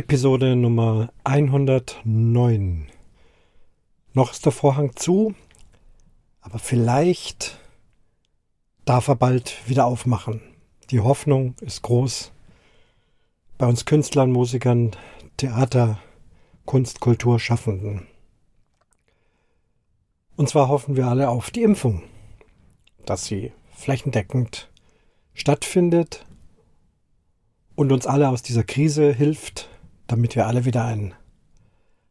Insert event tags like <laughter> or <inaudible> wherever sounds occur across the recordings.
Episode Nummer 109. Noch ist der Vorhang zu, aber vielleicht darf er bald wieder aufmachen. Die Hoffnung ist groß. Bei uns Künstlern, Musikern, Theater, Kunst, Kultur Schaffenden. Und zwar hoffen wir alle auf die Impfung, dass sie flächendeckend stattfindet und uns alle aus dieser Krise hilft, damit wir alle wieder ein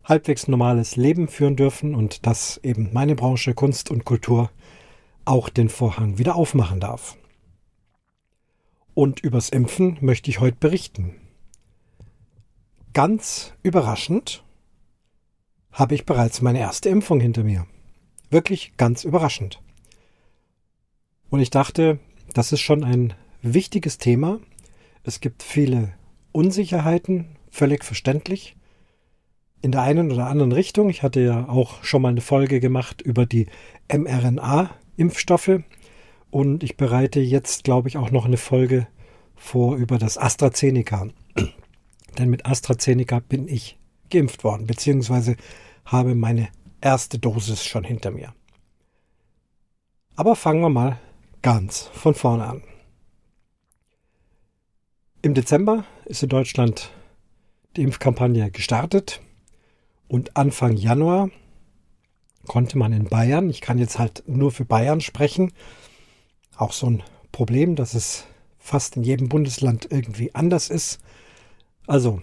halbwegs normales Leben führen dürfen und dass eben meine Branche Kunst und Kultur auch den Vorhang wieder aufmachen darf. Und übers Impfen möchte ich heute berichten. Ganz überraschend habe ich bereits meine erste Impfung hinter mir. Wirklich ganz überraschend. Und ich dachte, das ist schon ein wichtiges Thema. Es gibt viele Unsicherheiten, völlig verständlich. In der einen oder anderen Richtung. Ich hatte ja auch schon mal eine Folge gemacht über die mRNA-Impfstoffe. Und ich bereite jetzt, glaube ich, auch noch eine Folge vor über das AstraZeneca. <clears throat> Denn mit AstraZeneca bin ich geimpft worden, beziehungsweise habe meine erste Dosis schon hinter mir. Aber fangen wir mal ganz von vorne an. Im Dezember ist in Deutschland die Impfkampagne gestartet und Anfang Januar konnte man in Bayern, ich kann jetzt halt nur für Bayern sprechen, auch so ein Problem, dass es fast in jedem Bundesland irgendwie anders ist. Also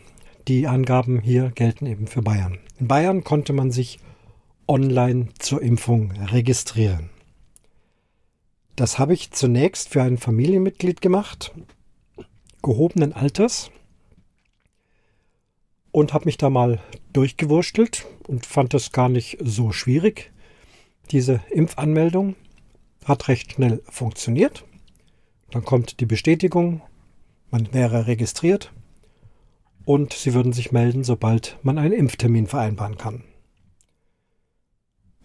die Angaben hier gelten eben für Bayern. In Bayern konnte man sich online zur Impfung registrieren. Das habe ich zunächst für ein Familienmitglied gemacht, gehobenen Alters und habe mich da mal durchgewurstelt und fand das gar nicht so schwierig. Diese Impfanmeldung hat recht schnell funktioniert. Dann kommt die Bestätigung, man wäre registriert und sie würden sich melden, sobald man einen Impftermin vereinbaren kann.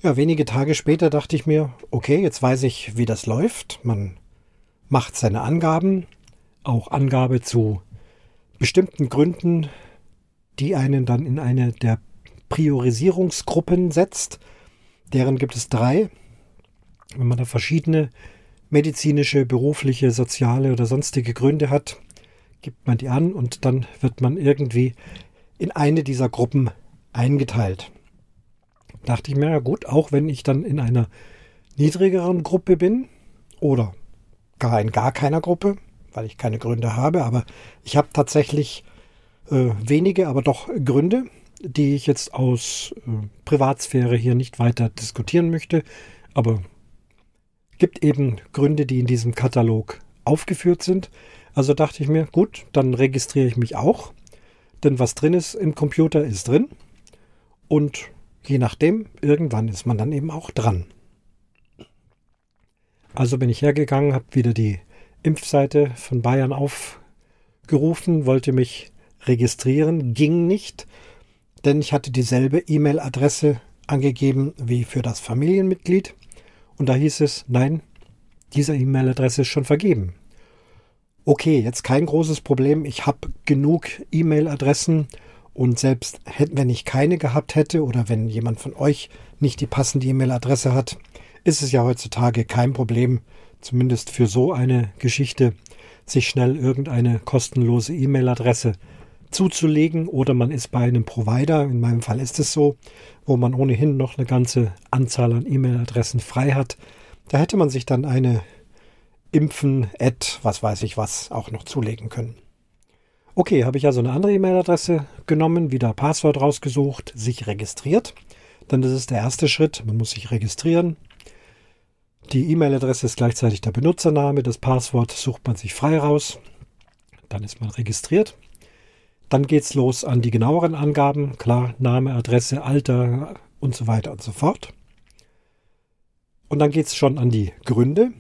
Ja, wenige Tage später dachte ich mir, okay, jetzt weiß ich, wie das läuft. Man macht seine Angaben, auch Angabe zu bestimmten Gründen, die einen dann in eine der Priorisierungsgruppen setzt. Deren gibt es drei. Wenn man da verschiedene medizinische, berufliche, soziale oder sonstige Gründe hat, gibt man die an und dann wird man irgendwie in eine dieser Gruppen eingeteilt. Dachte ich mir, ja gut, auch wenn ich dann in einer niedrigeren Gruppe bin oder gar in gar keiner Gruppe, weil ich keine Gründe habe, aber ich habe tatsächlich äh, wenige, aber doch Gründe, die ich jetzt aus äh, Privatsphäre hier nicht weiter diskutieren möchte. Aber gibt eben Gründe, die in diesem Katalog aufgeführt sind. Also dachte ich mir, gut, dann registriere ich mich auch. Denn was drin ist im Computer, ist drin. Und je nachdem, irgendwann ist man dann eben auch dran. Also bin ich hergegangen, habe wieder die Impfseite von Bayern aufgerufen, wollte mich registrieren, ging nicht, denn ich hatte dieselbe E-Mail-Adresse angegeben wie für das Familienmitglied. Und da hieß es, nein, diese E-Mail-Adresse ist schon vergeben. Okay, jetzt kein großes Problem, ich habe genug E-Mail-Adressen. Und selbst wenn ich keine gehabt hätte oder wenn jemand von euch nicht die passende E-Mail-Adresse hat, ist es ja heutzutage kein Problem, zumindest für so eine Geschichte, sich schnell irgendeine kostenlose E-Mail-Adresse zuzulegen oder man ist bei einem Provider, in meinem Fall ist es so, wo man ohnehin noch eine ganze Anzahl an E-Mail-Adressen frei hat. Da hätte man sich dann eine Impfen, Ad, was weiß ich was, auch noch zulegen können. Okay, habe ich also eine andere E-Mail-Adresse genommen, wieder Passwort rausgesucht, sich registriert. Dann das ist der erste Schritt, man muss sich registrieren. Die E-Mail-Adresse ist gleichzeitig der Benutzername, das Passwort sucht man sich frei raus. Dann ist man registriert. Dann geht's los an die genaueren Angaben, klar, Name, Adresse, Alter und so weiter und so fort. Und dann geht's schon an die Gründe.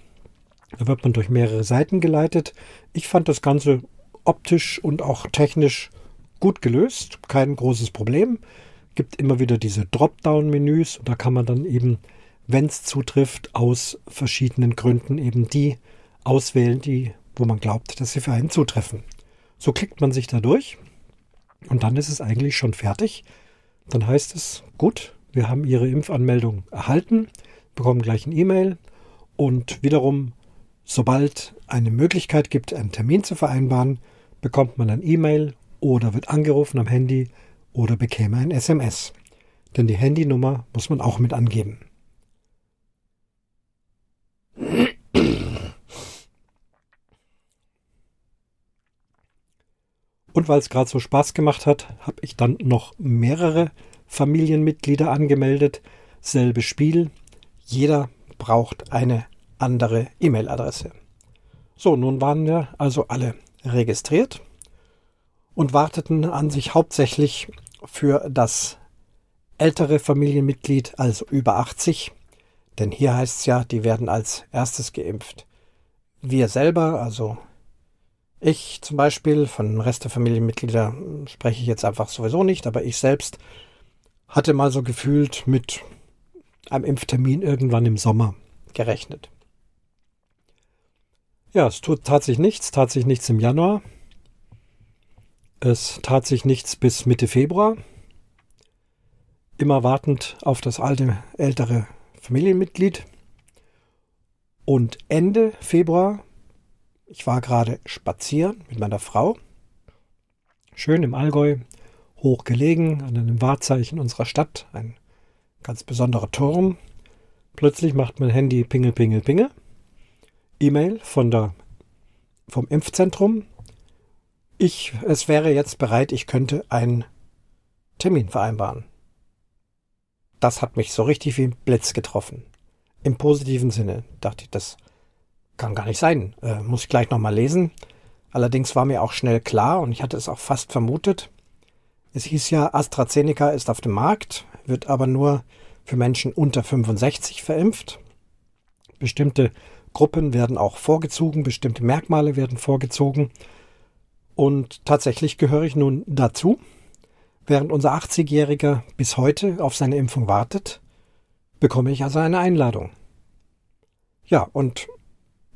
Da wird man durch mehrere Seiten geleitet. Ich fand das Ganze optisch und auch technisch gut gelöst, kein großes Problem. Gibt immer wieder diese Dropdown-Menüs und da kann man dann eben, wenn es zutrifft, aus verschiedenen Gründen eben die auswählen, die, wo man glaubt, dass sie für einen zutreffen. So klickt man sich da durch Und dann ist es eigentlich schon fertig. Dann heißt es, gut, wir haben Ihre Impfanmeldung erhalten, bekommen gleich ein E-Mail und wiederum, sobald eine Möglichkeit gibt, einen Termin zu vereinbaren, bekommt man ein E-Mail oder wird angerufen am Handy oder bekäme ein SMS. Denn die Handynummer muss man auch mit angeben. Und weil es gerade so Spaß gemacht hat, habe ich dann noch mehrere Familienmitglieder angemeldet. Selbe Spiel. Jeder braucht eine andere E-Mail-Adresse. So, nun waren wir also alle registriert und warteten an sich hauptsächlich für das ältere Familienmitglied, also über 80. Denn hier heißt es ja, die werden als erstes geimpft. Wir selber, also ich zum Beispiel, von Rest der Familienmitglieder spreche ich jetzt einfach sowieso nicht, aber ich selbst hatte mal so gefühlt mit einem Impftermin irgendwann im Sommer gerechnet. Ja, es tut, tat sich nichts, tat sich nichts im Januar. Es tat sich nichts bis Mitte Februar. Immer wartend auf das alte, ältere Familienmitglied. Und Ende Februar ich war gerade spazieren mit meiner Frau. Schön im Allgäu, hoch gelegen, an einem Wahrzeichen unserer Stadt, ein ganz besonderer Turm. Plötzlich macht mein Handy Pingel, Pingel, Pingel. E-Mail von der, vom Impfzentrum. Ich, es wäre jetzt bereit, ich könnte einen Termin vereinbaren. Das hat mich so richtig wie ein Blitz getroffen. Im positiven Sinne dachte ich, das kann gar nicht sein. Äh, muss ich gleich nochmal lesen. Allerdings war mir auch schnell klar und ich hatte es auch fast vermutet. Es hieß ja, AstraZeneca ist auf dem Markt, wird aber nur für Menschen unter 65 verimpft. Bestimmte Gruppen werden auch vorgezogen, bestimmte Merkmale werden vorgezogen. Und tatsächlich gehöre ich nun dazu. Während unser 80-Jähriger bis heute auf seine Impfung wartet, bekomme ich also eine Einladung. Ja, und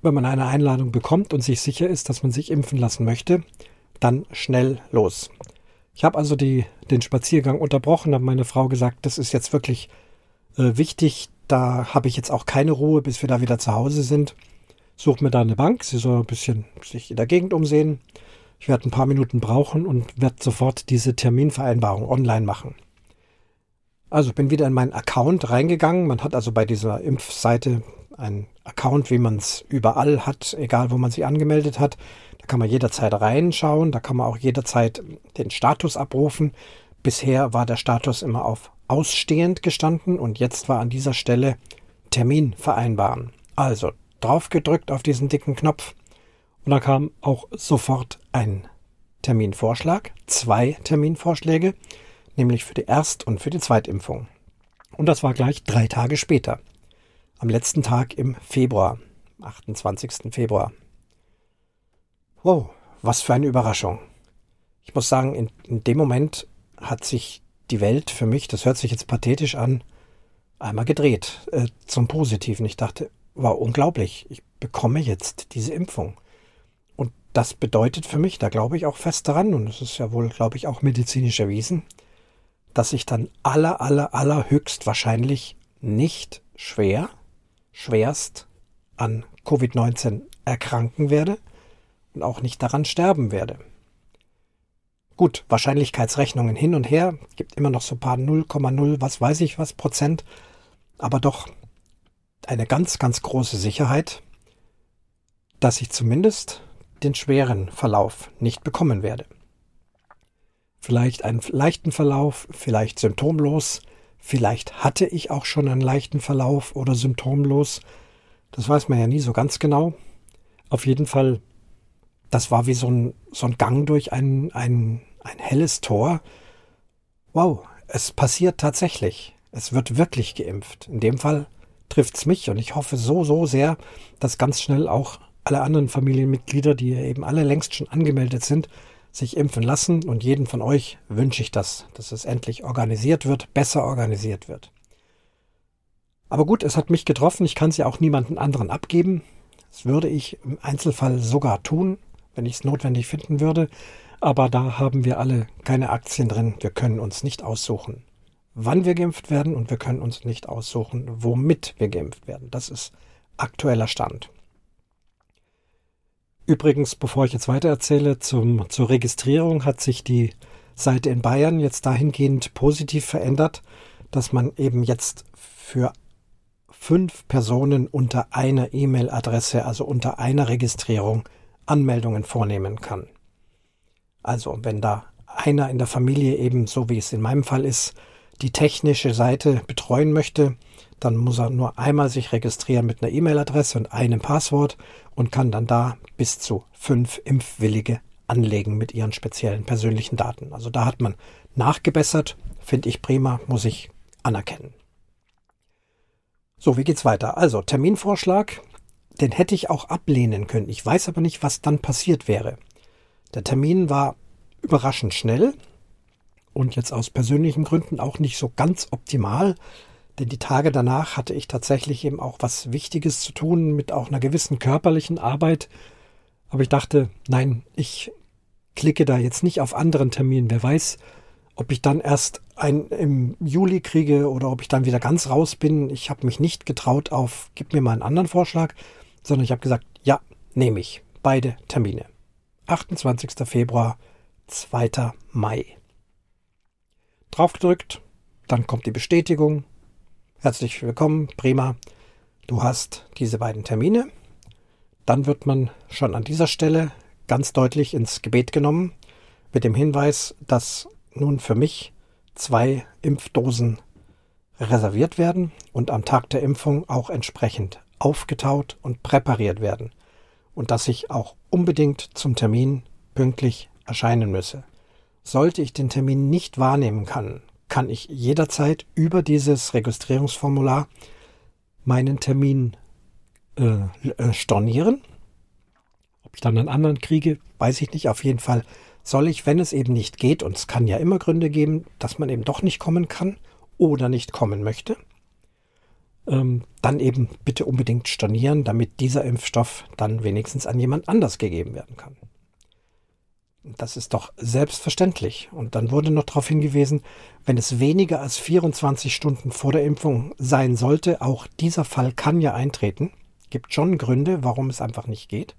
wenn man eine Einladung bekommt und sich sicher ist, dass man sich impfen lassen möchte, dann schnell los. Ich habe also die, den Spaziergang unterbrochen, habe meine Frau gesagt, das ist jetzt wirklich äh, wichtig, da habe ich jetzt auch keine Ruhe, bis wir da wieder zu Hause sind. Sucht mir da eine Bank, sie soll ein bisschen sich in der Gegend umsehen. Ich werde ein paar Minuten brauchen und werde sofort diese Terminvereinbarung online machen. Also bin wieder in meinen Account reingegangen. Man hat also bei dieser Impfseite ein Account, wie man es überall hat, egal wo man sich angemeldet hat. Da kann man jederzeit reinschauen, da kann man auch jederzeit den Status abrufen. Bisher war der Status immer auf ausstehend gestanden und jetzt war an dieser Stelle Termin vereinbaren. Also drauf gedrückt auf diesen dicken Knopf und da kam auch sofort ein Terminvorschlag, zwei Terminvorschläge, nämlich für die Erst- und für die Zweitimpfung. Und das war gleich drei Tage später am letzten Tag im Februar, 28. Februar. Wow, was für eine Überraschung. Ich muss sagen, in, in dem Moment hat sich die Welt für mich, das hört sich jetzt pathetisch an, einmal gedreht äh, zum Positiven. Ich dachte, wow, unglaublich, ich bekomme jetzt diese Impfung. Und das bedeutet für mich, da glaube ich auch fest daran, und es ist ja wohl, glaube ich, auch medizinisch erwiesen, dass ich dann aller, aller, aller höchst wahrscheinlich nicht schwer, schwerst an Covid-19 erkranken werde und auch nicht daran sterben werde. Gut, Wahrscheinlichkeitsrechnungen hin und her, gibt immer noch so ein paar 0,0, was weiß ich was Prozent, aber doch eine ganz, ganz große Sicherheit, dass ich zumindest den schweren Verlauf nicht bekommen werde. Vielleicht einen leichten Verlauf, vielleicht symptomlos, Vielleicht hatte ich auch schon einen leichten Verlauf oder symptomlos. Das weiß man ja nie so ganz genau. Auf jeden Fall, das war wie so ein, so ein Gang durch ein, ein, ein helles Tor. Wow, es passiert tatsächlich. Es wird wirklich geimpft. In dem Fall trifft es mich und ich hoffe so, so sehr, dass ganz schnell auch alle anderen Familienmitglieder, die eben alle längst schon angemeldet sind, sich impfen lassen und jeden von euch wünsche ich das, dass es endlich organisiert wird, besser organisiert wird. Aber gut, es hat mich getroffen, ich kann es ja auch niemanden anderen abgeben. Das würde ich im Einzelfall sogar tun, wenn ich es notwendig finden würde. aber da haben wir alle keine Aktien drin. Wir können uns nicht aussuchen, wann wir geimpft werden und wir können uns nicht aussuchen, womit wir geimpft werden. Das ist aktueller Stand. Übrigens, bevor ich jetzt weiter erzähle, zum, zur Registrierung hat sich die Seite in Bayern jetzt dahingehend positiv verändert, dass man eben jetzt für fünf Personen unter einer E-Mail-Adresse, also unter einer Registrierung, Anmeldungen vornehmen kann. Also wenn da einer in der Familie eben, so wie es in meinem Fall ist, die technische Seite betreuen möchte, dann muss er nur einmal sich registrieren mit einer E-Mail-Adresse und einem Passwort und kann dann da bis zu fünf Impfwillige anlegen mit ihren speziellen persönlichen Daten. Also da hat man nachgebessert, finde ich prima, muss ich anerkennen. So, wie geht's weiter? Also, Terminvorschlag, den hätte ich auch ablehnen können. Ich weiß aber nicht, was dann passiert wäre. Der Termin war überraschend schnell und jetzt aus persönlichen Gründen auch nicht so ganz optimal, denn die Tage danach hatte ich tatsächlich eben auch was Wichtiges zu tun mit auch einer gewissen körperlichen Arbeit. Aber ich dachte, nein, ich klicke da jetzt nicht auf anderen Terminen. Wer weiß, ob ich dann erst ein im Juli kriege oder ob ich dann wieder ganz raus bin. Ich habe mich nicht getraut auf, gib mir mal einen anderen Vorschlag, sondern ich habe gesagt, ja, nehme ich. Beide Termine. 28. Februar, 2. Mai. Draufgedrückt, dann kommt die Bestätigung, Herzlich willkommen, prima. Du hast diese beiden Termine. Dann wird man schon an dieser Stelle ganz deutlich ins Gebet genommen mit dem Hinweis, dass nun für mich zwei Impfdosen reserviert werden und am Tag der Impfung auch entsprechend aufgetaut und präpariert werden und dass ich auch unbedingt zum Termin pünktlich erscheinen müsse. Sollte ich den Termin nicht wahrnehmen kann, kann ich jederzeit über dieses Registrierungsformular meinen Termin äh, äh, stornieren. Ob ich dann einen anderen kriege, weiß ich nicht. Auf jeden Fall soll ich, wenn es eben nicht geht, und es kann ja immer Gründe geben, dass man eben doch nicht kommen kann oder nicht kommen möchte, ähm, dann eben bitte unbedingt stornieren, damit dieser Impfstoff dann wenigstens an jemand anders gegeben werden kann. Das ist doch selbstverständlich. Und dann wurde noch darauf hingewiesen, wenn es weniger als 24 Stunden vor der Impfung sein sollte, auch dieser Fall kann ja eintreten. Gibt schon Gründe, warum es einfach nicht geht.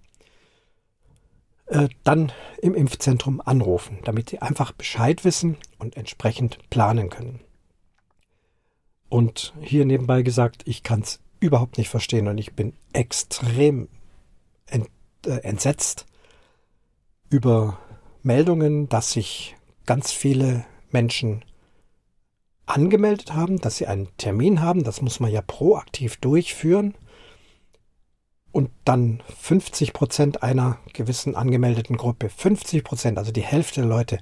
Äh, dann im Impfzentrum anrufen, damit sie einfach Bescheid wissen und entsprechend planen können. Und hier nebenbei gesagt, ich kann es überhaupt nicht verstehen und ich bin extrem ent, äh, entsetzt über Meldungen, dass sich ganz viele Menschen angemeldet haben, dass sie einen Termin haben. Das muss man ja proaktiv durchführen. Und dann 50 Prozent einer gewissen angemeldeten Gruppe, 50 Prozent, also die Hälfte der Leute,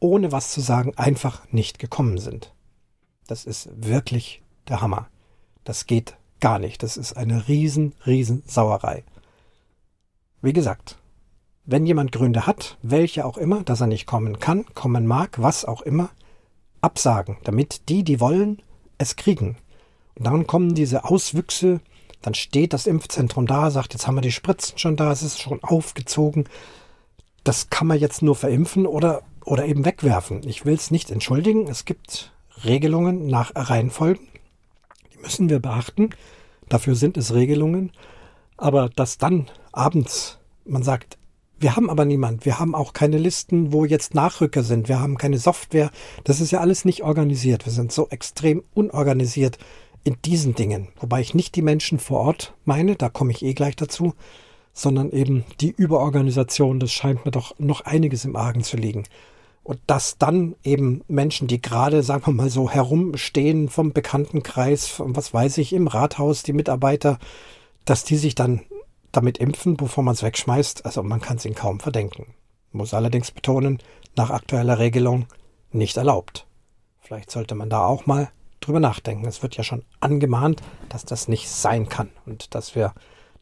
ohne was zu sagen, einfach nicht gekommen sind. Das ist wirklich der Hammer. Das geht gar nicht. Das ist eine riesen, riesen Sauerei. Wie gesagt, wenn jemand Gründe hat, welche auch immer, dass er nicht kommen kann, kommen mag, was auch immer, absagen, damit die, die wollen, es kriegen. Und dann kommen diese Auswüchse, dann steht das Impfzentrum da, sagt, jetzt haben wir die Spritzen schon da, es ist schon aufgezogen. Das kann man jetzt nur verimpfen oder, oder eben wegwerfen. Ich will es nicht entschuldigen. Es gibt Regelungen nach Reihenfolgen. Die müssen wir beachten. Dafür sind es Regelungen. Aber dass dann abends man sagt, wir haben aber niemand. Wir haben auch keine Listen, wo jetzt Nachrücker sind. Wir haben keine Software. Das ist ja alles nicht organisiert. Wir sind so extrem unorganisiert in diesen Dingen. Wobei ich nicht die Menschen vor Ort meine, da komme ich eh gleich dazu, sondern eben die Überorganisation. Das scheint mir doch noch einiges im Argen zu liegen. Und dass dann eben Menschen, die gerade, sagen wir mal so, herumstehen vom Bekanntenkreis, was weiß ich, im Rathaus, die Mitarbeiter, dass die sich dann damit impfen, bevor man es wegschmeißt, also man kann es ihnen kaum verdenken. Muss allerdings betonen, nach aktueller Regelung nicht erlaubt. Vielleicht sollte man da auch mal drüber nachdenken. Es wird ja schon angemahnt, dass das nicht sein kann und dass wir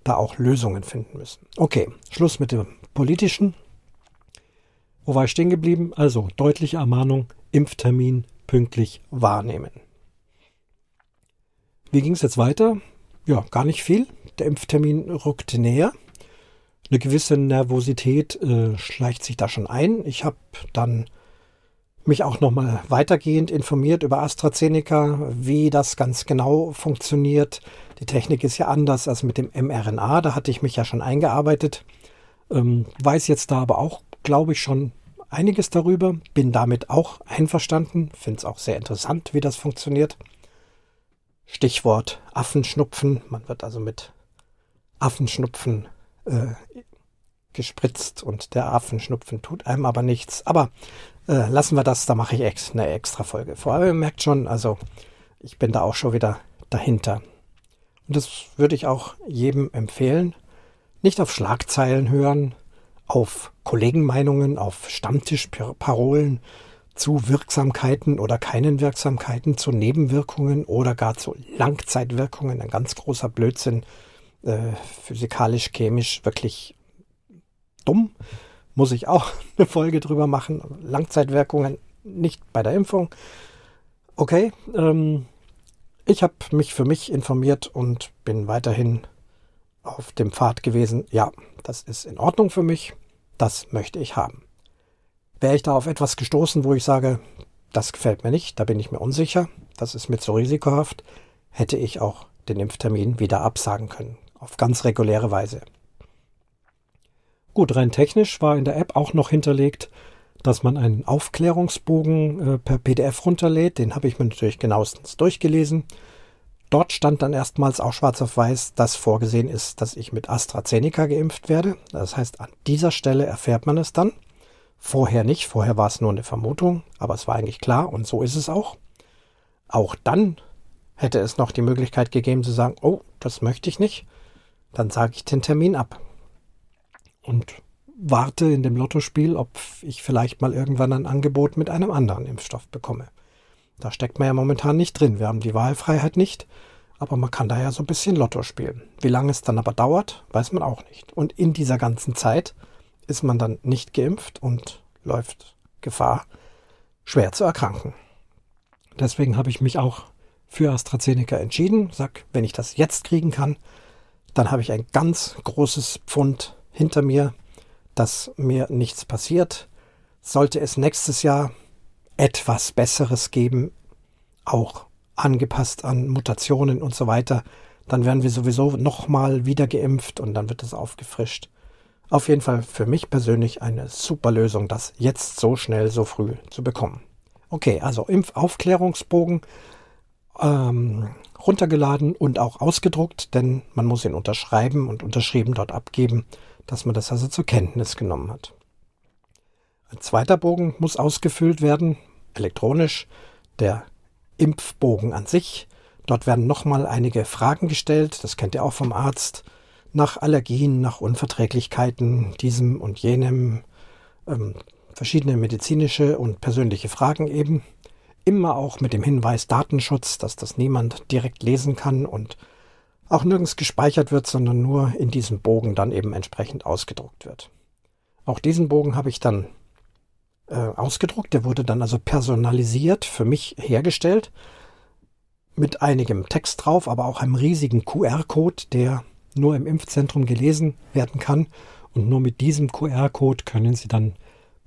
da auch Lösungen finden müssen. Okay, Schluss mit dem politischen. Wo war ich stehen geblieben? Also deutliche Ermahnung, Impftermin pünktlich wahrnehmen. Wie ging es jetzt weiter? Ja, gar nicht viel. Der Impftermin rückte näher. Eine gewisse Nervosität äh, schleicht sich da schon ein. Ich habe dann mich auch nochmal weitergehend informiert über AstraZeneca, wie das ganz genau funktioniert. Die Technik ist ja anders als mit dem mRNA, da hatte ich mich ja schon eingearbeitet. Ähm, weiß jetzt da aber auch, glaube ich, schon einiges darüber. Bin damit auch einverstanden. Finde es auch sehr interessant, wie das funktioniert. Stichwort Affenschnupfen. Man wird also mit Affenschnupfen äh, gespritzt und der Affenschnupfen tut einem aber nichts. Aber äh, lassen wir das, da mache ich ex eine extra Folge. Vor allem ihr merkt schon, also ich bin da auch schon wieder dahinter. Und das würde ich auch jedem empfehlen. Nicht auf Schlagzeilen hören, auf Kollegenmeinungen, auf Stammtischparolen zu Wirksamkeiten oder keinen Wirksamkeiten, zu Nebenwirkungen oder gar zu Langzeitwirkungen. Ein ganz großer Blödsinn, äh, physikalisch, chemisch wirklich dumm muss ich auch <laughs> eine Folge drüber machen. Langzeitwirkungen nicht bei der Impfung. Okay, ähm, ich habe mich für mich informiert und bin weiterhin auf dem Pfad gewesen. Ja, das ist in Ordnung für mich. Das möchte ich haben. Wäre ich da auf etwas gestoßen, wo ich sage, das gefällt mir nicht, da bin ich mir unsicher, das ist mir zu risikohaft, hätte ich auch den Impftermin wieder absagen können. Auf ganz reguläre Weise. Gut, rein technisch war in der App auch noch hinterlegt, dass man einen Aufklärungsbogen äh, per PDF runterlädt. Den habe ich mir natürlich genauestens durchgelesen. Dort stand dann erstmals auch schwarz auf weiß, dass vorgesehen ist, dass ich mit AstraZeneca geimpft werde. Das heißt, an dieser Stelle erfährt man es dann. Vorher nicht, vorher war es nur eine Vermutung, aber es war eigentlich klar und so ist es auch. Auch dann hätte es noch die Möglichkeit gegeben zu sagen, oh, das möchte ich nicht. Dann sage ich den Termin ab und warte in dem Lottospiel, ob ich vielleicht mal irgendwann ein Angebot mit einem anderen Impfstoff bekomme. Da steckt man ja momentan nicht drin. Wir haben die Wahlfreiheit nicht, aber man kann da ja so ein bisschen Lotto spielen. Wie lange es dann aber dauert, weiß man auch nicht. Und in dieser ganzen Zeit ist man dann nicht geimpft und läuft Gefahr, schwer zu erkranken. Deswegen habe ich mich auch für AstraZeneca entschieden. Sag, wenn ich das jetzt kriegen kann, dann habe ich ein ganz großes Pfund hinter mir, dass mir nichts passiert. Sollte es nächstes Jahr etwas Besseres geben, auch angepasst an Mutationen und so weiter, dann werden wir sowieso nochmal wieder geimpft und dann wird es aufgefrischt. Auf jeden Fall für mich persönlich eine super Lösung, das jetzt so schnell, so früh zu bekommen. Okay, also Impfaufklärungsbogen ähm, runtergeladen und auch ausgedruckt, denn man muss ihn unterschreiben und unterschrieben dort abgeben dass man das also zur Kenntnis genommen hat. Ein zweiter Bogen muss ausgefüllt werden, elektronisch, der Impfbogen an sich. Dort werden nochmal einige Fragen gestellt, das kennt ihr auch vom Arzt, nach Allergien, nach Unverträglichkeiten, diesem und jenem, ähm, verschiedene medizinische und persönliche Fragen eben. Immer auch mit dem Hinweis Datenschutz, dass das niemand direkt lesen kann und auch nirgends gespeichert wird, sondern nur in diesem Bogen dann eben entsprechend ausgedruckt wird. Auch diesen Bogen habe ich dann äh, ausgedruckt. Der wurde dann also personalisiert für mich hergestellt mit einigem Text drauf, aber auch einem riesigen QR-Code, der nur im Impfzentrum gelesen werden kann. Und nur mit diesem QR-Code können Sie dann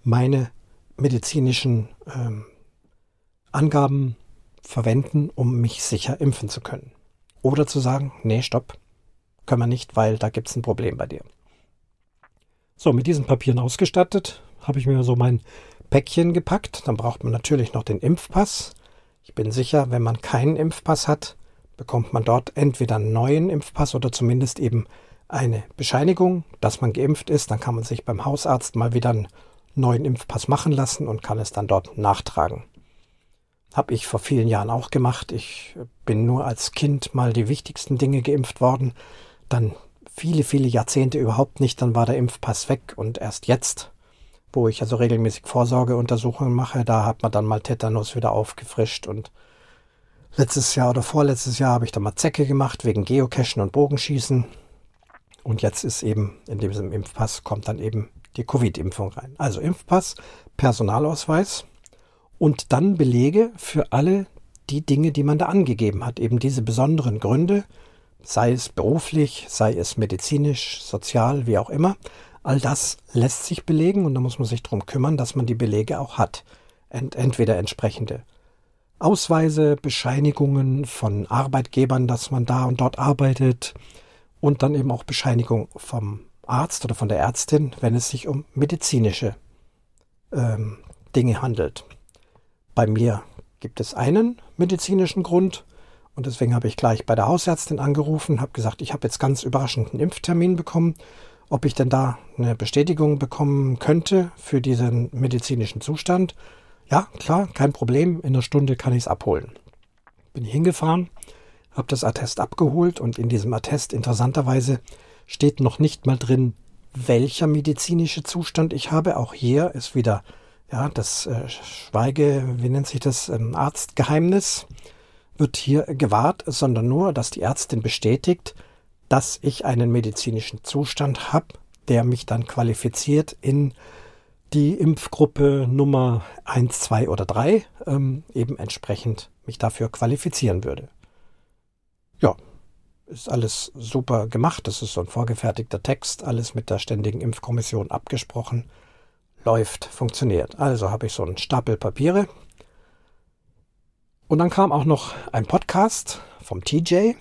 meine medizinischen ähm, Angaben verwenden, um mich sicher impfen zu können. Oder zu sagen, nee, stopp, können wir nicht, weil da gibt es ein Problem bei dir. So, mit diesen Papieren ausgestattet, habe ich mir so mein Päckchen gepackt. Dann braucht man natürlich noch den Impfpass. Ich bin sicher, wenn man keinen Impfpass hat, bekommt man dort entweder einen neuen Impfpass oder zumindest eben eine Bescheinigung, dass man geimpft ist. Dann kann man sich beim Hausarzt mal wieder einen neuen Impfpass machen lassen und kann es dann dort nachtragen. Habe ich vor vielen Jahren auch gemacht. Ich bin nur als Kind mal die wichtigsten Dinge geimpft worden. Dann viele, viele Jahrzehnte überhaupt nicht. Dann war der Impfpass weg und erst jetzt, wo ich also regelmäßig Vorsorgeuntersuchungen mache, da hat man dann mal Tetanus wieder aufgefrischt und letztes Jahr oder vorletztes Jahr habe ich dann mal Zecke gemacht wegen Geocachen und Bogenschießen. Und jetzt ist eben in diesem Impfpass kommt dann eben die Covid-Impfung rein. Also Impfpass, Personalausweis, und dann Belege für alle die Dinge, die man da angegeben hat. Eben diese besonderen Gründe, sei es beruflich, sei es medizinisch, sozial, wie auch immer. All das lässt sich belegen und da muss man sich darum kümmern, dass man die Belege auch hat. Ent entweder entsprechende Ausweise, Bescheinigungen von Arbeitgebern, dass man da und dort arbeitet und dann eben auch Bescheinigung vom Arzt oder von der Ärztin, wenn es sich um medizinische ähm, Dinge handelt. Bei mir gibt es einen medizinischen Grund und deswegen habe ich gleich bei der Hausärztin angerufen, habe gesagt, ich habe jetzt ganz überraschend einen Impftermin bekommen, ob ich denn da eine Bestätigung bekommen könnte für diesen medizinischen Zustand. Ja, klar, kein Problem, in einer Stunde kann ich es abholen. Bin ich hingefahren, habe das Attest abgeholt und in diesem Attest interessanterweise steht noch nicht mal drin, welcher medizinische Zustand ich habe. Auch hier ist wieder ja, das äh, Schweige, wie nennt sich das, ähm, Arztgeheimnis wird hier gewahrt, sondern nur, dass die Ärztin bestätigt, dass ich einen medizinischen Zustand habe, der mich dann qualifiziert in die Impfgruppe Nummer 1, 2 oder 3, ähm, eben entsprechend mich dafür qualifizieren würde. Ja, ist alles super gemacht. Das ist so ein vorgefertigter Text, alles mit der Ständigen Impfkommission abgesprochen. Läuft, funktioniert. Also habe ich so einen Stapel Papiere. Und dann kam auch noch ein Podcast vom TJ.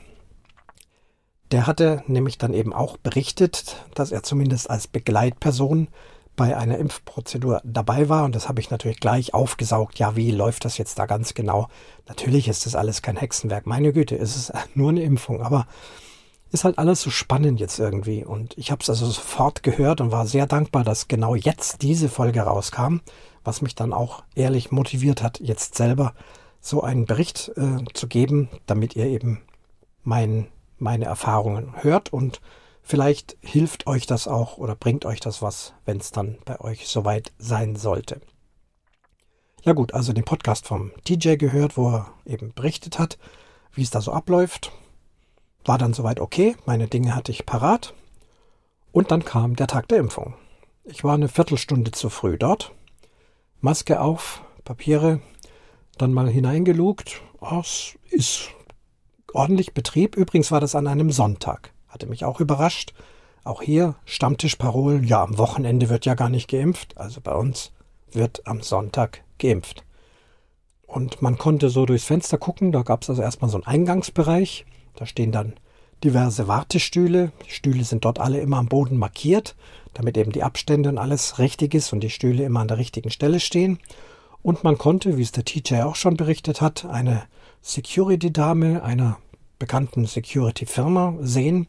Der hatte nämlich dann eben auch berichtet, dass er zumindest als Begleitperson bei einer Impfprozedur dabei war. Und das habe ich natürlich gleich aufgesaugt. Ja, wie läuft das jetzt da ganz genau? Natürlich ist das alles kein Hexenwerk. Meine Güte, es ist <laughs> nur eine Impfung. Aber ist halt alles so spannend jetzt irgendwie. Und ich habe es also sofort gehört und war sehr dankbar, dass genau jetzt diese Folge rauskam, was mich dann auch ehrlich motiviert hat, jetzt selber so einen Bericht äh, zu geben, damit ihr eben mein, meine Erfahrungen hört und Vielleicht hilft euch das auch oder bringt euch das was, wenn es dann bei euch soweit sein sollte. Ja gut, also den Podcast vom TJ gehört, wo er eben berichtet hat, wie es da so abläuft. War dann soweit okay, meine Dinge hatte ich parat. Und dann kam der Tag der Impfung. Ich war eine Viertelstunde zu früh dort. Maske auf, Papiere, dann mal hineingelugt. Oh, es ist ordentlich Betrieb. Übrigens war das an einem Sonntag. Hatte mich auch überrascht. Auch hier Stammtischparolen, ja, am Wochenende wird ja gar nicht geimpft. Also bei uns wird am Sonntag geimpft. Und man konnte so durchs Fenster gucken, da gab es also erstmal so einen Eingangsbereich. Da stehen dann diverse Wartestühle. Die Stühle sind dort alle immer am Boden markiert, damit eben die Abstände und alles richtig ist und die Stühle immer an der richtigen Stelle stehen. Und man konnte, wie es der TJ auch schon berichtet hat, eine Security-Dame einer bekannten Security-Firma sehen.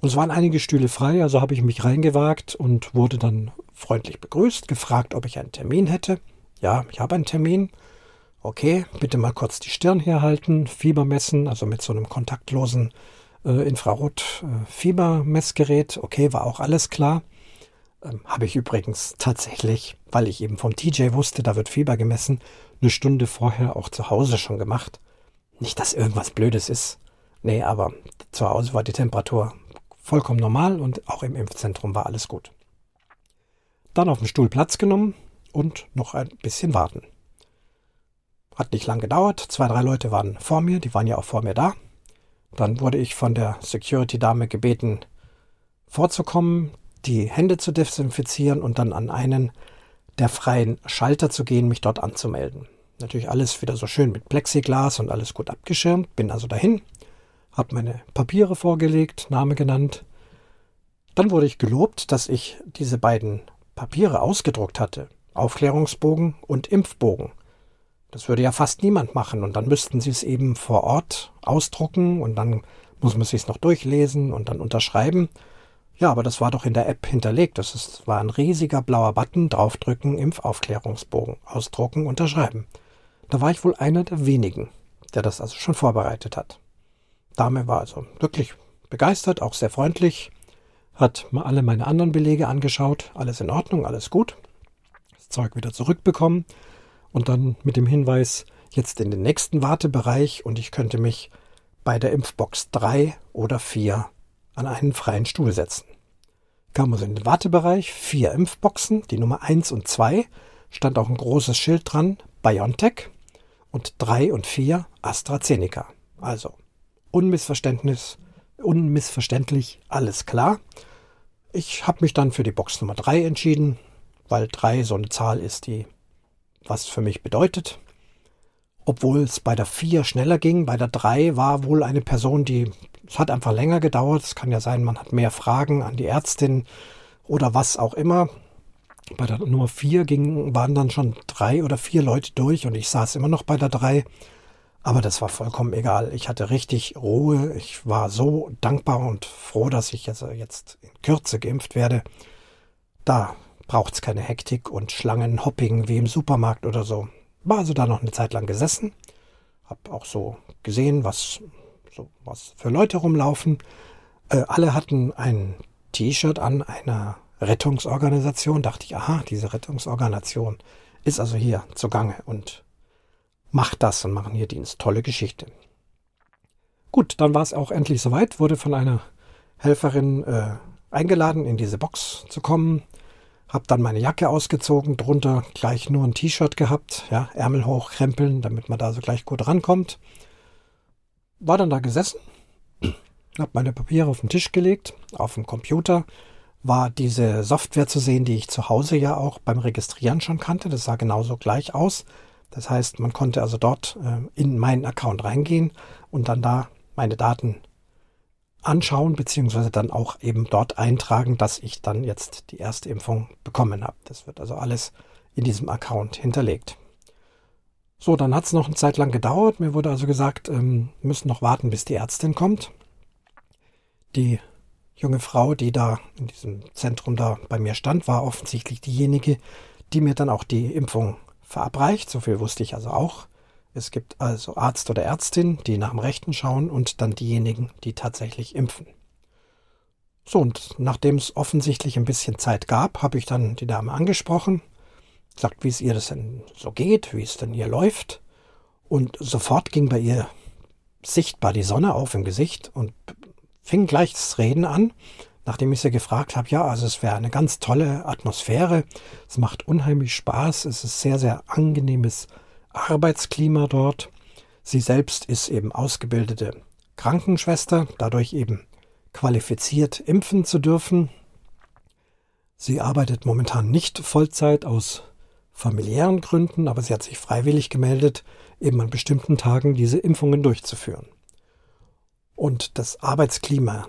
Und es waren einige Stühle frei, also habe ich mich reingewagt und wurde dann freundlich begrüßt, gefragt, ob ich einen Termin hätte. Ja, ich habe einen Termin. Okay, bitte mal kurz die Stirn herhalten, Fieber messen, also mit so einem kontaktlosen äh, Infrarot-Fiebermessgerät. Äh, okay, war auch alles klar. Ähm, habe ich übrigens tatsächlich, weil ich eben vom TJ wusste, da wird Fieber gemessen, eine Stunde vorher auch zu Hause schon gemacht. Nicht, dass irgendwas Blödes ist. Nee, aber zu Hause war die Temperatur vollkommen normal und auch im Impfzentrum war alles gut. Dann auf dem Stuhl Platz genommen und noch ein bisschen warten. Hat nicht lang gedauert. Zwei, drei Leute waren vor mir, die waren ja auch vor mir da. Dann wurde ich von der Security-Dame gebeten, vorzukommen, die Hände zu desinfizieren und dann an einen der freien Schalter zu gehen, mich dort anzumelden. Natürlich alles wieder so schön mit Plexiglas und alles gut abgeschirmt. Bin also dahin, habe meine Papiere vorgelegt, Name genannt. Dann wurde ich gelobt, dass ich diese beiden Papiere ausgedruckt hatte. Aufklärungsbogen und Impfbogen. Das würde ja fast niemand machen und dann müssten sie es eben vor Ort ausdrucken und dann muss man es sich noch durchlesen und dann unterschreiben. Ja, aber das war doch in der App hinterlegt. Das ist, war ein riesiger blauer Button, draufdrücken, Impfaufklärungsbogen, ausdrucken, unterschreiben. Da war ich wohl einer der wenigen, der das also schon vorbereitet hat. Dame war also wirklich begeistert, auch sehr freundlich, hat mal alle meine anderen Belege angeschaut, alles in Ordnung, alles gut, das Zeug wieder zurückbekommen und dann mit dem Hinweis, jetzt in den nächsten Wartebereich und ich könnte mich bei der Impfbox 3 oder 4 an einen freien Stuhl setzen. Kam also in den Wartebereich, vier Impfboxen, die Nummer 1 und 2, stand auch ein großes Schild dran, BioNTech und 3 und 4 AstraZeneca. Also Unmissverständnis unmissverständlich, alles klar. Ich habe mich dann für die Box Nummer 3 entschieden, weil 3 so eine Zahl ist, die was für mich bedeutet. Obwohl es bei der 4 schneller ging, bei der 3 war wohl eine Person, die, es hat einfach länger gedauert. Es kann ja sein, man hat mehr Fragen an die Ärztin oder was auch immer. Bei der Nummer 4 ging, waren dann schon drei oder vier Leute durch und ich saß immer noch bei der 3. Aber das war vollkommen egal. Ich hatte richtig Ruhe. Ich war so dankbar und froh, dass ich jetzt, jetzt in Kürze geimpft werde. Da braucht es keine Hektik und Schlangenhopping wie im Supermarkt oder so. War also da noch eine Zeit lang gesessen. Hab auch so gesehen, was, so, was für Leute rumlaufen. Äh, alle hatten ein T-Shirt an einer Rettungsorganisation. Dachte ich, aha, diese Rettungsorganisation ist also hier zugange und macht das und machen hier Dienst. Tolle Geschichte. Gut, dann war es auch endlich soweit, wurde von einer Helferin äh, eingeladen, in diese Box zu kommen. Hab dann meine Jacke ausgezogen, drunter gleich nur ein T-Shirt gehabt, ja, Ärmel hochkrempeln, damit man da so gleich gut rankommt. War dann da gesessen, hab meine Papiere auf den Tisch gelegt, auf dem Computer, war diese Software zu sehen, die ich zu Hause ja auch beim Registrieren schon kannte. Das sah genauso gleich aus. Das heißt, man konnte also dort äh, in meinen Account reingehen und dann da meine Daten anschauen, beziehungsweise dann auch eben dort eintragen, dass ich dann jetzt die erste Impfung bekommen habe. Das wird also alles in diesem Account hinterlegt. So, dann hat es noch eine Zeit lang gedauert. Mir wurde also gesagt, ähm, müssen noch warten, bis die Ärztin kommt. Die junge Frau, die da in diesem Zentrum da bei mir stand, war offensichtlich diejenige, die mir dann auch die Impfung verabreicht. So viel wusste ich also auch. Es gibt also Arzt oder Ärztin, die nach dem Rechten schauen und dann diejenigen, die tatsächlich impfen. So, und nachdem es offensichtlich ein bisschen Zeit gab, habe ich dann die Dame angesprochen, gesagt, wie es ihr das denn so geht, wie es denn ihr läuft. Und sofort ging bei ihr sichtbar die Sonne auf im Gesicht und fing gleich das Reden an nachdem ich sie gefragt habe, ja, also es wäre eine ganz tolle Atmosphäre, es macht unheimlich Spaß, es ist sehr, sehr angenehmes Arbeitsklima dort. Sie selbst ist eben ausgebildete Krankenschwester, dadurch eben qualifiziert impfen zu dürfen. Sie arbeitet momentan nicht Vollzeit aus familiären Gründen, aber sie hat sich freiwillig gemeldet, eben an bestimmten Tagen diese Impfungen durchzuführen. Und das Arbeitsklima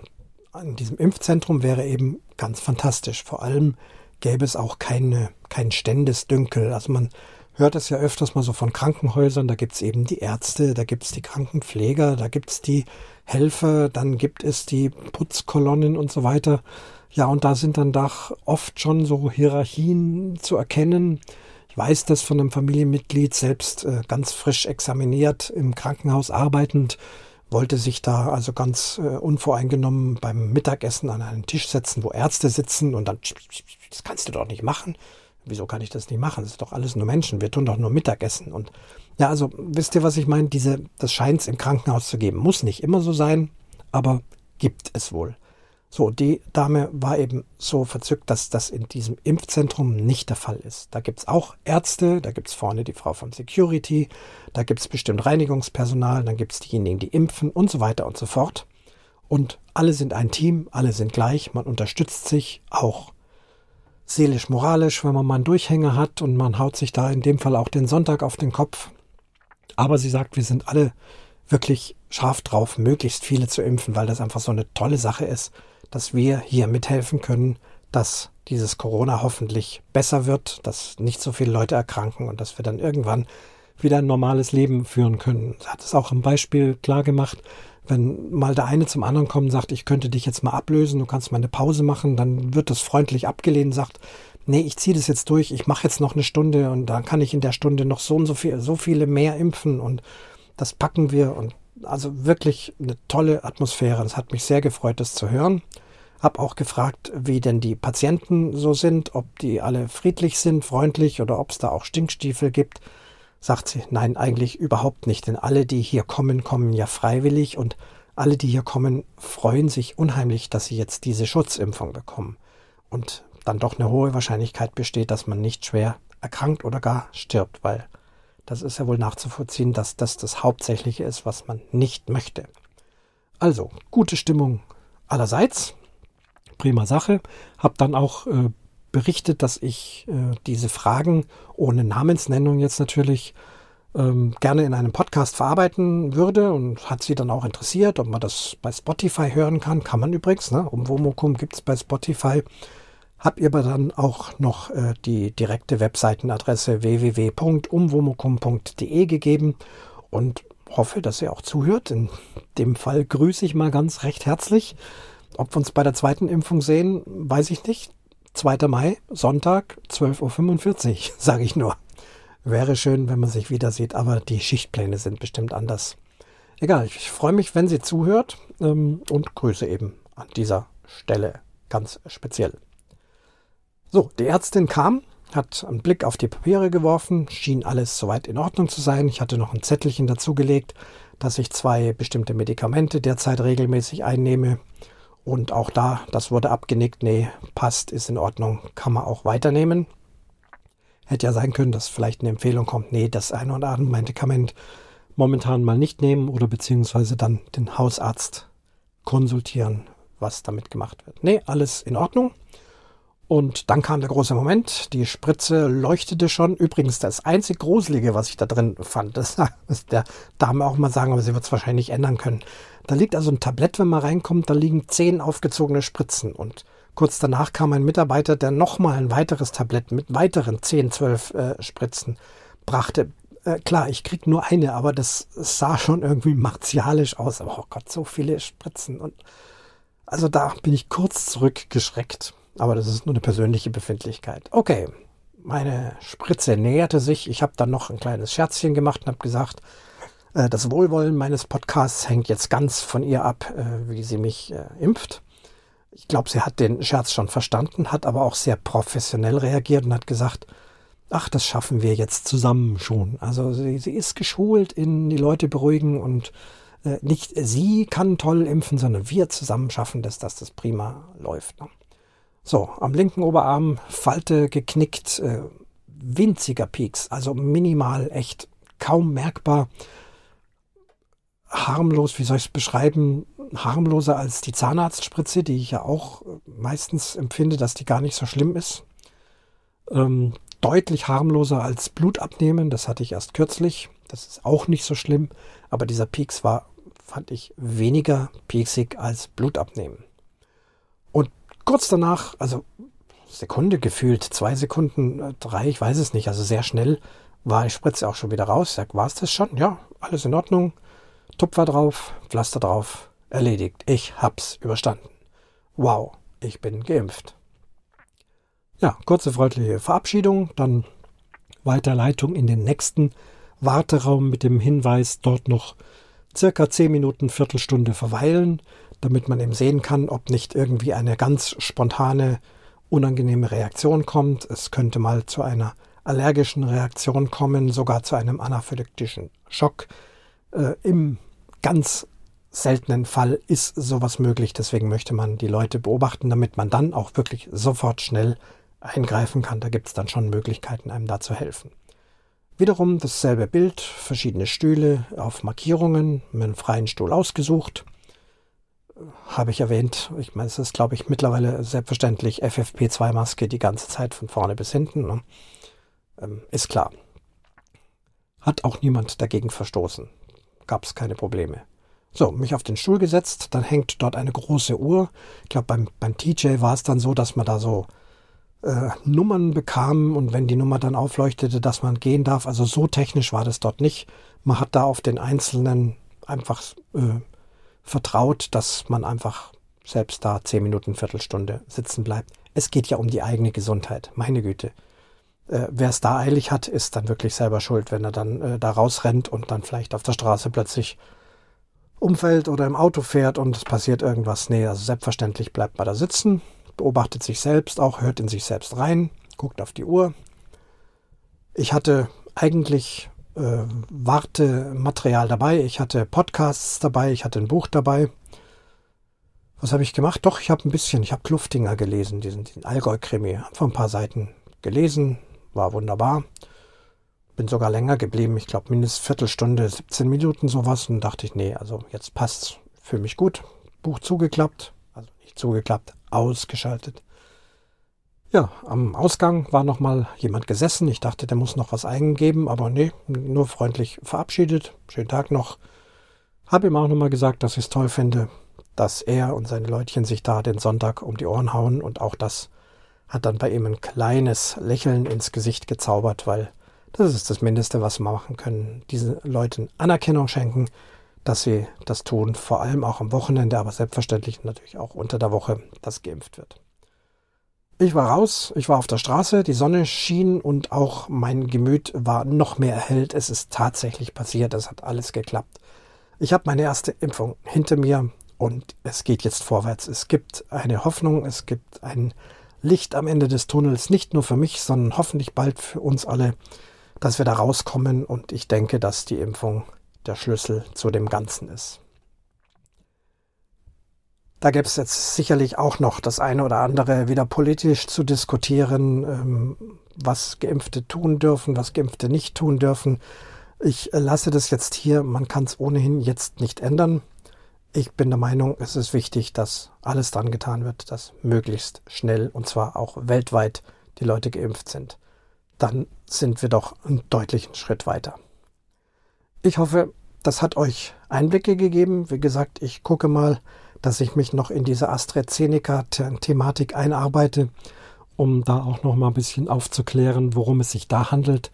an diesem Impfzentrum wäre eben ganz fantastisch. Vor allem gäbe es auch keine, kein Ständesdünkel. Also man hört es ja öfters mal so von Krankenhäusern, da gibt es eben die Ärzte, da gibt es die Krankenpfleger, da gibt es die Helfer, dann gibt es die Putzkolonnen und so weiter. Ja, und da sind dann doch oft schon so Hierarchien zu erkennen. Ich weiß das von einem Familienmitglied, selbst äh, ganz frisch examiniert, im Krankenhaus arbeitend, wollte sich da also ganz äh, unvoreingenommen beim Mittagessen an einen Tisch setzen, wo Ärzte sitzen und dann, das kannst du doch nicht machen. Wieso kann ich das nicht machen? Das ist doch alles nur Menschen. Wir tun doch nur Mittagessen. Und ja, also wisst ihr, was ich meine? Diese, das scheint es im Krankenhaus zu geben. Muss nicht immer so sein, aber gibt es wohl. So, die Dame war eben so verzückt, dass das in diesem Impfzentrum nicht der Fall ist. Da gibt's auch Ärzte, da gibt's vorne die Frau von Security, da gibt's bestimmt Reinigungspersonal, dann gibt's diejenigen, die impfen und so weiter und so fort. Und alle sind ein Team, alle sind gleich, man unterstützt sich auch seelisch-moralisch, wenn man mal einen Durchhänger hat und man haut sich da in dem Fall auch den Sonntag auf den Kopf. Aber sie sagt, wir sind alle wirklich scharf drauf, möglichst viele zu impfen, weil das einfach so eine tolle Sache ist dass wir hier mithelfen können, dass dieses Corona hoffentlich besser wird, dass nicht so viele Leute erkranken und dass wir dann irgendwann wieder ein normales Leben führen können. Er hat es auch im Beispiel klar gemacht, wenn mal der eine zum anderen kommt und sagt, ich könnte dich jetzt mal ablösen, du kannst mal eine Pause machen, dann wird das freundlich abgelehnt, sagt, nee, ich ziehe das jetzt durch, ich mache jetzt noch eine Stunde und dann kann ich in der Stunde noch so und so viel, so viele mehr impfen und das packen wir und also wirklich eine tolle Atmosphäre. Es hat mich sehr gefreut, das zu hören. Hab auch gefragt, wie denn die Patienten so sind, ob die alle friedlich sind, freundlich oder ob es da auch Stinkstiefel gibt. Sagt sie, nein, eigentlich überhaupt nicht, denn alle, die hier kommen, kommen ja freiwillig und alle, die hier kommen, freuen sich unheimlich, dass sie jetzt diese Schutzimpfung bekommen. Und dann doch eine hohe Wahrscheinlichkeit besteht, dass man nicht schwer erkrankt oder gar stirbt, weil das ist ja wohl nachzuvollziehen, dass das das Hauptsächliche ist, was man nicht möchte. Also, gute Stimmung allerseits. Prima Sache. Hab dann auch äh, berichtet, dass ich äh, diese Fragen ohne Namensnennung jetzt natürlich ähm, gerne in einem Podcast verarbeiten würde und hat sie dann auch interessiert, ob man das bei Spotify hören kann. Kann man übrigens, ne? Um gibt es bei Spotify. Hab ihr aber dann auch noch äh, die direkte Webseitenadresse www.umwomokum.de gegeben und hoffe, dass ihr auch zuhört. In dem Fall grüße ich mal ganz recht herzlich. Ob wir uns bei der zweiten Impfung sehen, weiß ich nicht. 2. Mai, Sonntag, 12.45 Uhr, <laughs> sage ich nur. Wäre schön, wenn man sich wieder sieht, aber die Schichtpläne sind bestimmt anders. Egal, ich freue mich, wenn sie zuhört ähm, und grüße eben an dieser Stelle ganz speziell. So, die Ärztin kam, hat einen Blick auf die Papiere geworfen, schien alles soweit in Ordnung zu sein. Ich hatte noch ein Zettelchen dazugelegt, dass ich zwei bestimmte Medikamente derzeit regelmäßig einnehme. Und auch da, das wurde abgenickt, nee, passt, ist in Ordnung, kann man auch weiternehmen. Hätte ja sein können, dass vielleicht eine Empfehlung kommt, nee, das eine oder andere Medikament momentan mal nicht nehmen oder beziehungsweise dann den Hausarzt konsultieren, was damit gemacht wird. Nee, alles in Ordnung. Und dann kam der große Moment. Die Spritze leuchtete schon. Übrigens, das einzig Gruselige, was ich da drin fand, <laughs> das ist der Dame auch mal sagen, aber sie wird es wahrscheinlich ändern können. Da liegt also ein Tablett, wenn man reinkommt, da liegen zehn aufgezogene Spritzen. Und Kurz danach kam ein Mitarbeiter, der nochmal ein weiteres Tablett mit weiteren 10, 12 äh, Spritzen brachte. Äh, klar, ich krieg nur eine, aber das sah schon irgendwie martialisch aus. Aber oh Gott, so viele Spritzen. Und also da bin ich kurz zurückgeschreckt. Aber das ist nur eine persönliche Befindlichkeit. Okay, meine Spritze näherte sich. Ich habe dann noch ein kleines Scherzchen gemacht und habe gesagt, das Wohlwollen meines Podcasts hängt jetzt ganz von ihr ab, äh, wie sie mich äh, impft. Ich glaube, sie hat den Scherz schon verstanden, hat aber auch sehr professionell reagiert und hat gesagt, ach, das schaffen wir jetzt zusammen schon. Also sie, sie ist geschult in die Leute beruhigen und äh, nicht sie kann toll impfen, sondern wir zusammen schaffen das, dass das prima läuft. Ne? So, am linken Oberarm Falte geknickt, äh, winziger Peaks, also minimal, echt kaum merkbar harmlos, wie soll ich es beschreiben, harmloser als die Zahnarztspritze, die ich ja auch äh, meistens empfinde, dass die gar nicht so schlimm ist. Ähm, deutlich harmloser als Blutabnehmen, das hatte ich erst kürzlich. Das ist auch nicht so schlimm, aber dieser Pieks war, fand ich, weniger pieksig als Blutabnehmen. Und kurz danach, also Sekunde gefühlt, zwei Sekunden, äh, drei, ich weiß es nicht, also sehr schnell war die Spritze auch schon wieder raus. Sag, war es das schon? Ja, alles in Ordnung. Tupfer drauf, Pflaster drauf, erledigt. Ich hab's überstanden. Wow, ich bin geimpft. Ja, kurze freundliche Verabschiedung, dann Weiterleitung in den nächsten Warteraum mit dem Hinweis, dort noch circa zehn Minuten, Viertelstunde verweilen, damit man eben sehen kann, ob nicht irgendwie eine ganz spontane, unangenehme Reaktion kommt. Es könnte mal zu einer allergischen Reaktion kommen, sogar zu einem anaphylaktischen Schock. Äh, Im ganz seltenen Fall ist sowas möglich. Deswegen möchte man die Leute beobachten, damit man dann auch wirklich sofort schnell eingreifen kann. Da gibt es dann schon Möglichkeiten, einem da zu helfen. Wiederum dasselbe Bild, verschiedene Stühle auf Markierungen, mit einem freien Stuhl ausgesucht. Habe ich erwähnt, ich meine, es ist, glaube ich, mittlerweile selbstverständlich FFP2-Maske die ganze Zeit von vorne bis hinten. Ne? Ähm, ist klar. Hat auch niemand dagegen verstoßen gab es keine Probleme. So, mich auf den Stuhl gesetzt, dann hängt dort eine große Uhr. Ich glaube, beim, beim TJ war es dann so, dass man da so äh, Nummern bekam und wenn die Nummer dann aufleuchtete, dass man gehen darf. Also so technisch war das dort nicht. Man hat da auf den Einzelnen einfach äh, vertraut, dass man einfach selbst da zehn Minuten, Viertelstunde sitzen bleibt. Es geht ja um die eigene Gesundheit. Meine Güte äh, wer es da eilig hat, ist dann wirklich selber schuld, wenn er dann äh, da rausrennt und dann vielleicht auf der Straße plötzlich umfällt oder im Auto fährt und es passiert irgendwas. Nee, also selbstverständlich bleibt man da sitzen, beobachtet sich selbst auch, hört in sich selbst rein, guckt auf die Uhr. Ich hatte eigentlich äh, Wartematerial dabei, ich hatte Podcasts dabei, ich hatte ein Buch dabei. Was habe ich gemacht? Doch, ich habe ein bisschen, ich habe Kluftinger gelesen, diesen, diesen Allgäu-Krimi, einfach ein paar Seiten gelesen, war wunderbar. Bin sogar länger geblieben, ich glaube mindestens Viertelstunde, 17 Minuten sowas und dachte ich, nee, also jetzt passt's. fühle mich gut. Buch zugeklappt, also nicht zugeklappt, ausgeschaltet. Ja, am Ausgang war noch mal jemand gesessen. Ich dachte, der muss noch was eingeben, aber nee, nur freundlich verabschiedet. Schönen Tag noch. Habe ihm auch noch mal gesagt, dass ich es toll finde, dass er und seine Leutchen sich da den Sonntag um die Ohren hauen und auch das hat dann bei ihm ein kleines Lächeln ins Gesicht gezaubert, weil das ist das Mindeste, was wir machen können. Diesen Leuten Anerkennung schenken, dass sie das tun, vor allem auch am Wochenende, aber selbstverständlich natürlich auch unter der Woche, dass geimpft wird. Ich war raus, ich war auf der Straße, die Sonne schien und auch mein Gemüt war noch mehr erhellt. Es ist tatsächlich passiert, es hat alles geklappt. Ich habe meine erste Impfung hinter mir und es geht jetzt vorwärts. Es gibt eine Hoffnung, es gibt ein Licht am Ende des Tunnels, nicht nur für mich, sondern hoffentlich bald für uns alle, dass wir da rauskommen und ich denke, dass die Impfung der Schlüssel zu dem Ganzen ist. Da gäbe es jetzt sicherlich auch noch das eine oder andere wieder politisch zu diskutieren, ähm, was Geimpfte tun dürfen, was Geimpfte nicht tun dürfen. Ich lasse das jetzt hier, man kann es ohnehin jetzt nicht ändern. Ich bin der Meinung, es ist wichtig, dass alles dran getan wird, dass möglichst schnell und zwar auch weltweit die Leute geimpft sind. Dann sind wir doch einen deutlichen Schritt weiter. Ich hoffe, das hat euch Einblicke gegeben. Wie gesagt, ich gucke mal, dass ich mich noch in diese AstraZeneca-Thematik einarbeite, um da auch noch mal ein bisschen aufzuklären, worum es sich da handelt.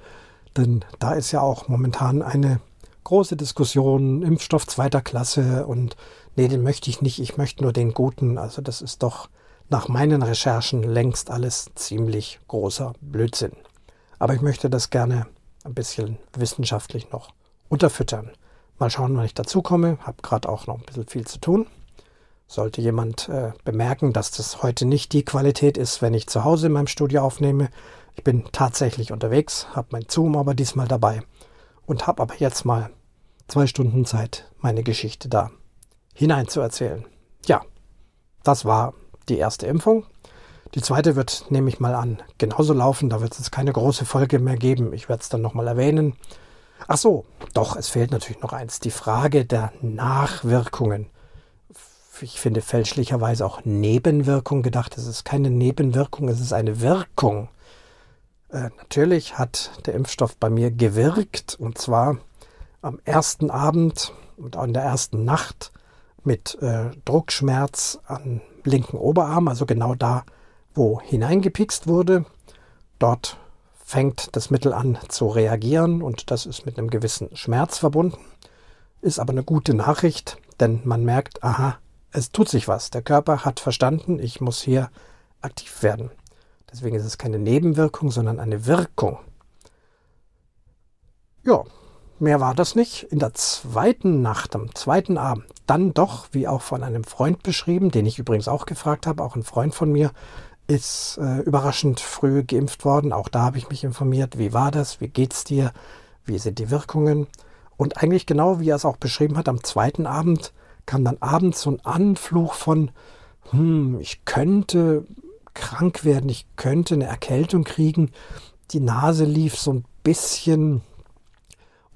Denn da ist ja auch momentan eine große Diskussion, Impfstoff zweiter Klasse und nee, den möchte ich nicht, ich möchte nur den guten. Also das ist doch nach meinen Recherchen längst alles ziemlich großer Blödsinn. Aber ich möchte das gerne ein bisschen wissenschaftlich noch unterfüttern. Mal schauen, wann ich dazu komme. Habe gerade auch noch ein bisschen viel zu tun. Sollte jemand äh, bemerken, dass das heute nicht die Qualität ist, wenn ich zu Hause in meinem Studio aufnehme. Ich bin tatsächlich unterwegs, habe mein Zoom aber diesmal dabei und habe aber jetzt mal zwei Stunden Zeit, meine Geschichte da hineinzuerzählen. Ja, das war die erste Impfung. Die zweite wird, nehme ich mal an, genauso laufen. Da wird es keine große Folge mehr geben. Ich werde es dann nochmal erwähnen. Ach so, doch, es fehlt natürlich noch eins. Die Frage der Nachwirkungen. Ich finde fälschlicherweise auch Nebenwirkung gedacht. Es ist keine Nebenwirkung, es ist eine Wirkung. Äh, natürlich hat der Impfstoff bei mir gewirkt und zwar am ersten Abend und an der ersten Nacht mit äh, Druckschmerz am linken Oberarm, also genau da, wo hineingepikst wurde. Dort fängt das Mittel an zu reagieren und das ist mit einem gewissen Schmerz verbunden. Ist aber eine gute Nachricht, denn man merkt, aha, es tut sich was. Der Körper hat verstanden, ich muss hier aktiv werden. Deswegen ist es keine Nebenwirkung, sondern eine Wirkung. Ja, mehr war das nicht. In der zweiten Nacht, am zweiten Abend, dann doch, wie auch von einem Freund beschrieben, den ich übrigens auch gefragt habe, auch ein Freund von mir, ist äh, überraschend früh geimpft worden. Auch da habe ich mich informiert, wie war das, wie geht's dir, wie sind die Wirkungen. Und eigentlich genau, wie er es auch beschrieben hat, am zweiten Abend kam dann abends so ein Anflug von, hm, ich könnte krank werden, ich könnte eine Erkältung kriegen. Die Nase lief so ein bisschen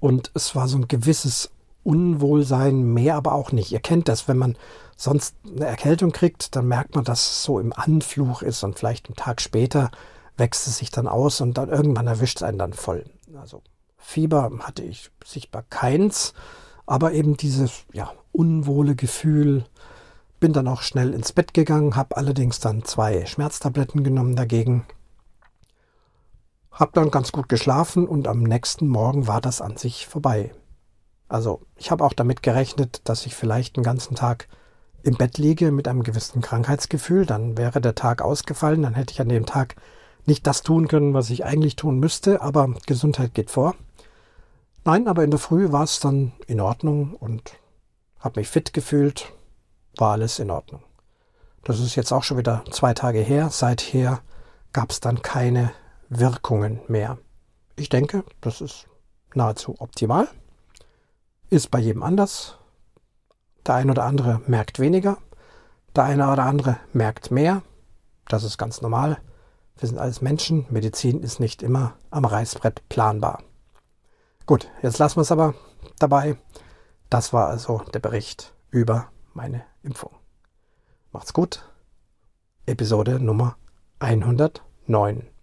und es war so ein gewisses Unwohlsein, mehr aber auch nicht. Ihr kennt das, wenn man sonst eine Erkältung kriegt, dann merkt man, dass es so im Anfluch ist und vielleicht einen Tag später wächst es sich dann aus und dann irgendwann erwischt es einen dann voll. Also Fieber hatte ich sichtbar keins, aber eben dieses ja, unwohle Gefühl. Bin dann auch schnell ins Bett gegangen, habe allerdings dann zwei Schmerztabletten genommen dagegen. Hab dann ganz gut geschlafen und am nächsten Morgen war das an sich vorbei. Also ich habe auch damit gerechnet, dass ich vielleicht den ganzen Tag im Bett liege mit einem gewissen Krankheitsgefühl, dann wäre der Tag ausgefallen, dann hätte ich an dem Tag nicht das tun können, was ich eigentlich tun müsste, aber Gesundheit geht vor. Nein, aber in der Früh war es dann in Ordnung und habe mich fit gefühlt, war alles in Ordnung. Das ist jetzt auch schon wieder zwei Tage her. Seither gab es dann keine Wirkungen mehr. Ich denke, das ist nahezu optimal. Ist bei jedem anders. Der eine oder andere merkt weniger, der eine oder andere merkt mehr. Das ist ganz normal. Wir sind alles Menschen. Medizin ist nicht immer am Reißbrett planbar. Gut, jetzt lassen wir es aber dabei. Das war also der Bericht über meine Impfung. Macht's gut. Episode Nummer 109.